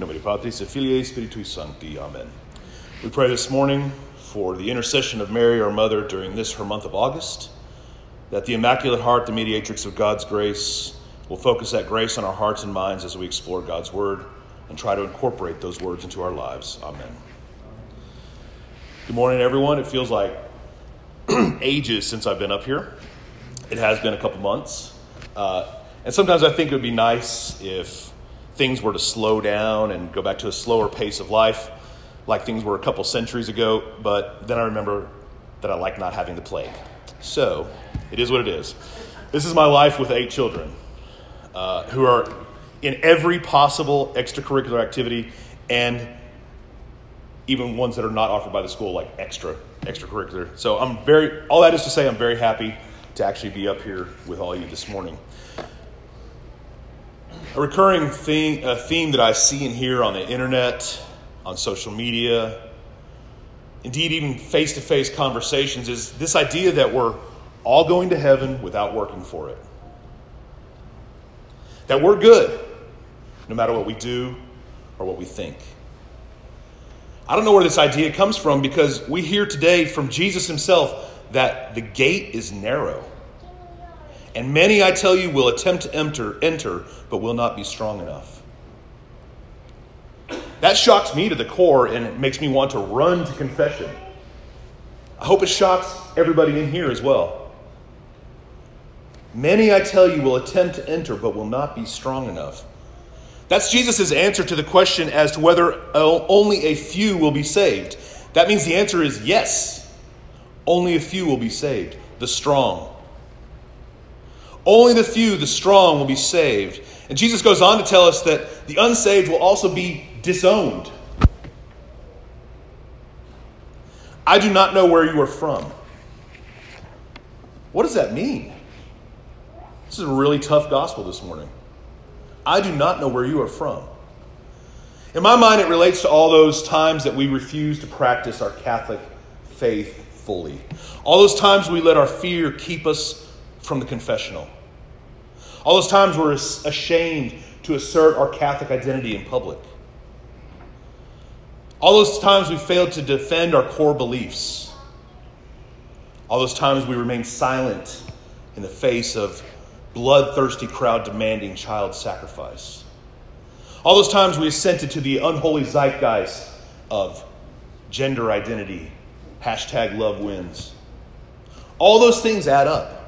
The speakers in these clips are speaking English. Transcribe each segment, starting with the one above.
nome Patris Filii Spiritus Sancti. Amen. We pray this morning for the intercession of Mary, our mother, during this her month of August, that the Immaculate Heart, the mediatrix of God's grace, will focus that grace on our hearts and minds as we explore God's Word and try to incorporate those words into our lives. Amen. Good morning, everyone. It feels like ages since I've been up here. It has been a couple months. Uh, and sometimes I think it would be nice if things were to slow down and go back to a slower pace of life, like things were a couple centuries ago, but then I remember that I like not having the plague. So, it is what it is. This is my life with eight children uh, who are in every possible extracurricular activity and even ones that are not offered by the school, like extra, extracurricular. So I'm very, all that is to say, I'm very happy to actually be up here with all you this morning. A recurring theme, a theme that I see and hear on the internet, on social media, indeed, even face to face conversations, is this idea that we're all going to heaven without working for it. That we're good, no matter what we do or what we think. I don't know where this idea comes from because we hear today from Jesus himself that the gate is narrow. And many, I tell you, will attempt to enter, enter, but will not be strong enough. That shocks me to the core and it makes me want to run to confession. I hope it shocks everybody in here as well. Many, I tell you, will attempt to enter, but will not be strong enough. That's Jesus' answer to the question as to whether only a few will be saved. That means the answer is yes. Only a few will be saved, the strong. Only the few, the strong, will be saved. And Jesus goes on to tell us that the unsaved will also be disowned. I do not know where you are from. What does that mean? This is a really tough gospel this morning. I do not know where you are from. In my mind, it relates to all those times that we refuse to practice our Catholic faith fully. All those times we let our fear keep us from the confessional. All those times we're ashamed to assert our Catholic identity in public. All those times we failed to defend our core beliefs. All those times we remain silent in the face of bloodthirsty crowd demanding child sacrifice. All those times we assented to the unholy zeitgeist of gender identity, hashtag love wins. All those things add up.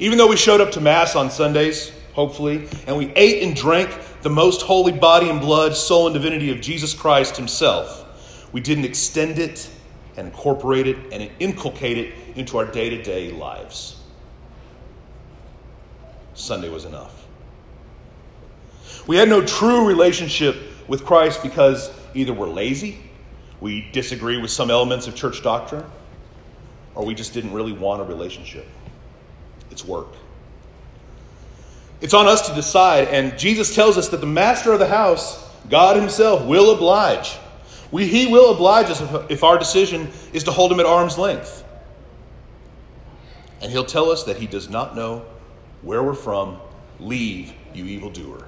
Even though we showed up to Mass on Sundays, hopefully, and we ate and drank the most holy body and blood, soul, and divinity of Jesus Christ Himself, we didn't extend it and incorporate it and inculcate it into our day to day lives. Sunday was enough. We had no true relationship with Christ because either we're lazy, we disagree with some elements of church doctrine, or we just didn't really want a relationship. It's work. It's on us to decide, and Jesus tells us that the master of the house, God Himself, will oblige. We, he will oblige us if, if our decision is to hold Him at arm's length. And He'll tell us that He does not know where we're from. Leave, you evildoer.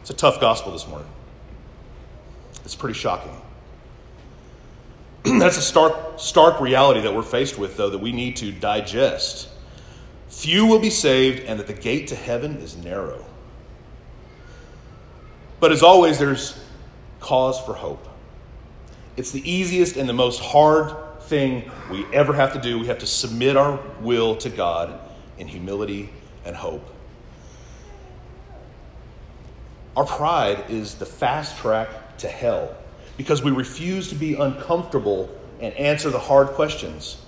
It's a tough gospel this morning. It's pretty shocking. That's a stark, stark reality that we're faced with, though, that we need to digest. Few will be saved, and that the gate to heaven is narrow. But as always, there's cause for hope. It's the easiest and the most hard thing we ever have to do. We have to submit our will to God in humility and hope. Our pride is the fast track to hell because we refuse to be uncomfortable and answer the hard questions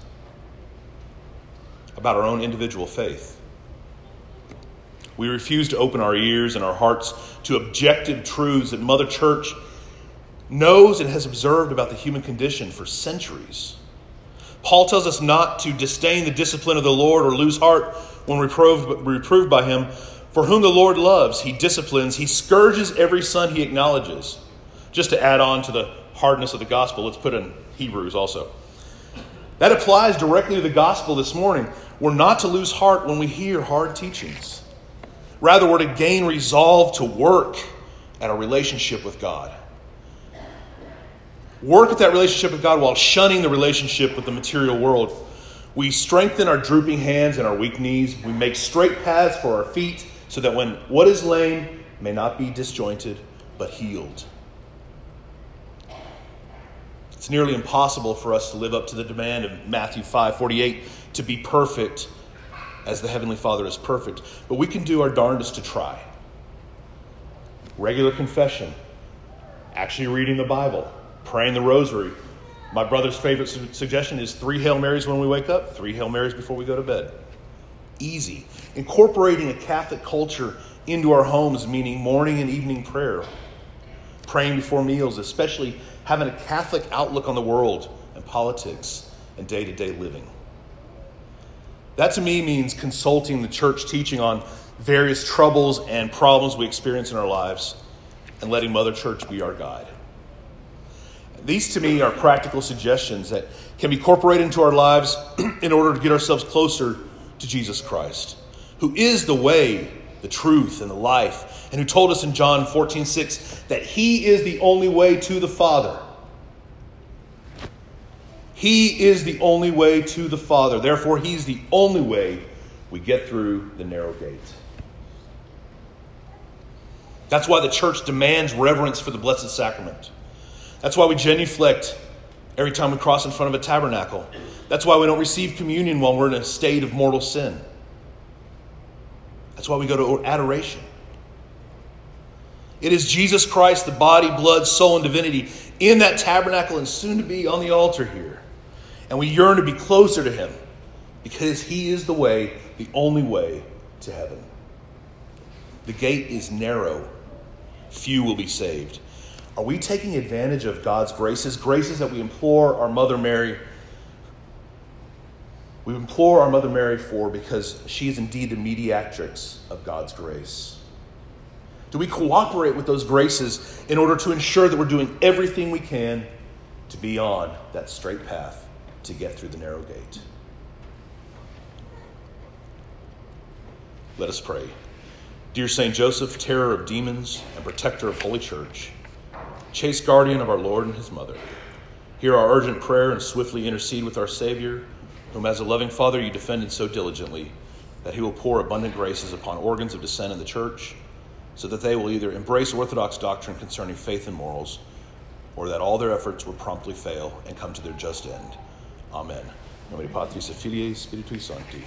about our own individual faith. We refuse to open our ears and our hearts to objective truths that Mother Church knows and has observed about the human condition for centuries. Paul tells us not to disdain the discipline of the Lord or lose heart when reproved, reproved by him. For whom the Lord loves, he disciplines, he scourges every son he acknowledges. Just to add on to the hardness of the gospel, let's put in Hebrews also. That applies directly to the gospel this morning. We're not to lose heart when we hear hard teachings. Rather, we're to gain resolve to work at a relationship with God. Work at that relationship with God while shunning the relationship with the material world. We strengthen our drooping hands and our weak knees. We make straight paths for our feet so that when what is lame may not be disjointed but healed. It's nearly impossible for us to live up to the demand of Matthew 5 48 to be perfect as the Heavenly Father is perfect. But we can do our darndest to try. Regular confession, actually reading the Bible, praying the rosary. My brother's favorite su- suggestion is three Hail Marys when we wake up, three Hail Marys before we go to bed. Easy. Incorporating a Catholic culture into our homes, meaning morning and evening prayer, praying before meals, especially having a Catholic outlook on the world and politics and day to day living. That to me means consulting the church teaching on various troubles and problems we experience in our lives and letting Mother Church be our guide. These to me are practical suggestions that can be incorporated into our lives in order to get ourselves closer to Jesus Christ, who is the way, the truth, and the life, and who told us in John 14 6 that He is the only way to the Father. He is the only way to the Father. Therefore, He's the only way we get through the narrow gate. That's why the church demands reverence for the Blessed Sacrament. That's why we genuflect every time we cross in front of a tabernacle. That's why we don't receive communion while we're in a state of mortal sin. That's why we go to adoration. It is Jesus Christ, the body, blood, soul, and divinity, in that tabernacle and soon to be on the altar here. And we yearn to be closer to Him because He is the way, the only way to heaven. The gate is narrow, few will be saved. Are we taking advantage of God's graces, graces that we implore our Mother Mary? We implore our Mother Mary for because she is indeed the mediatrix of God's grace. Do we cooperate with those graces in order to ensure that we're doing everything we can to be on that straight path to get through the narrow gate? Let us pray. Dear Saint Joseph, terror of demons and protector of Holy Church, chaste guardian of our Lord and his mother, hear our urgent prayer and swiftly intercede with our Savior, whom as a loving Father you defended so diligently, that he will pour abundant graces upon organs of dissent in the Church so that they will either embrace orthodox doctrine concerning faith and morals, or that all their efforts will promptly fail and come to their just end. Amen. Nomine Patris Filii Spiritus Sancti.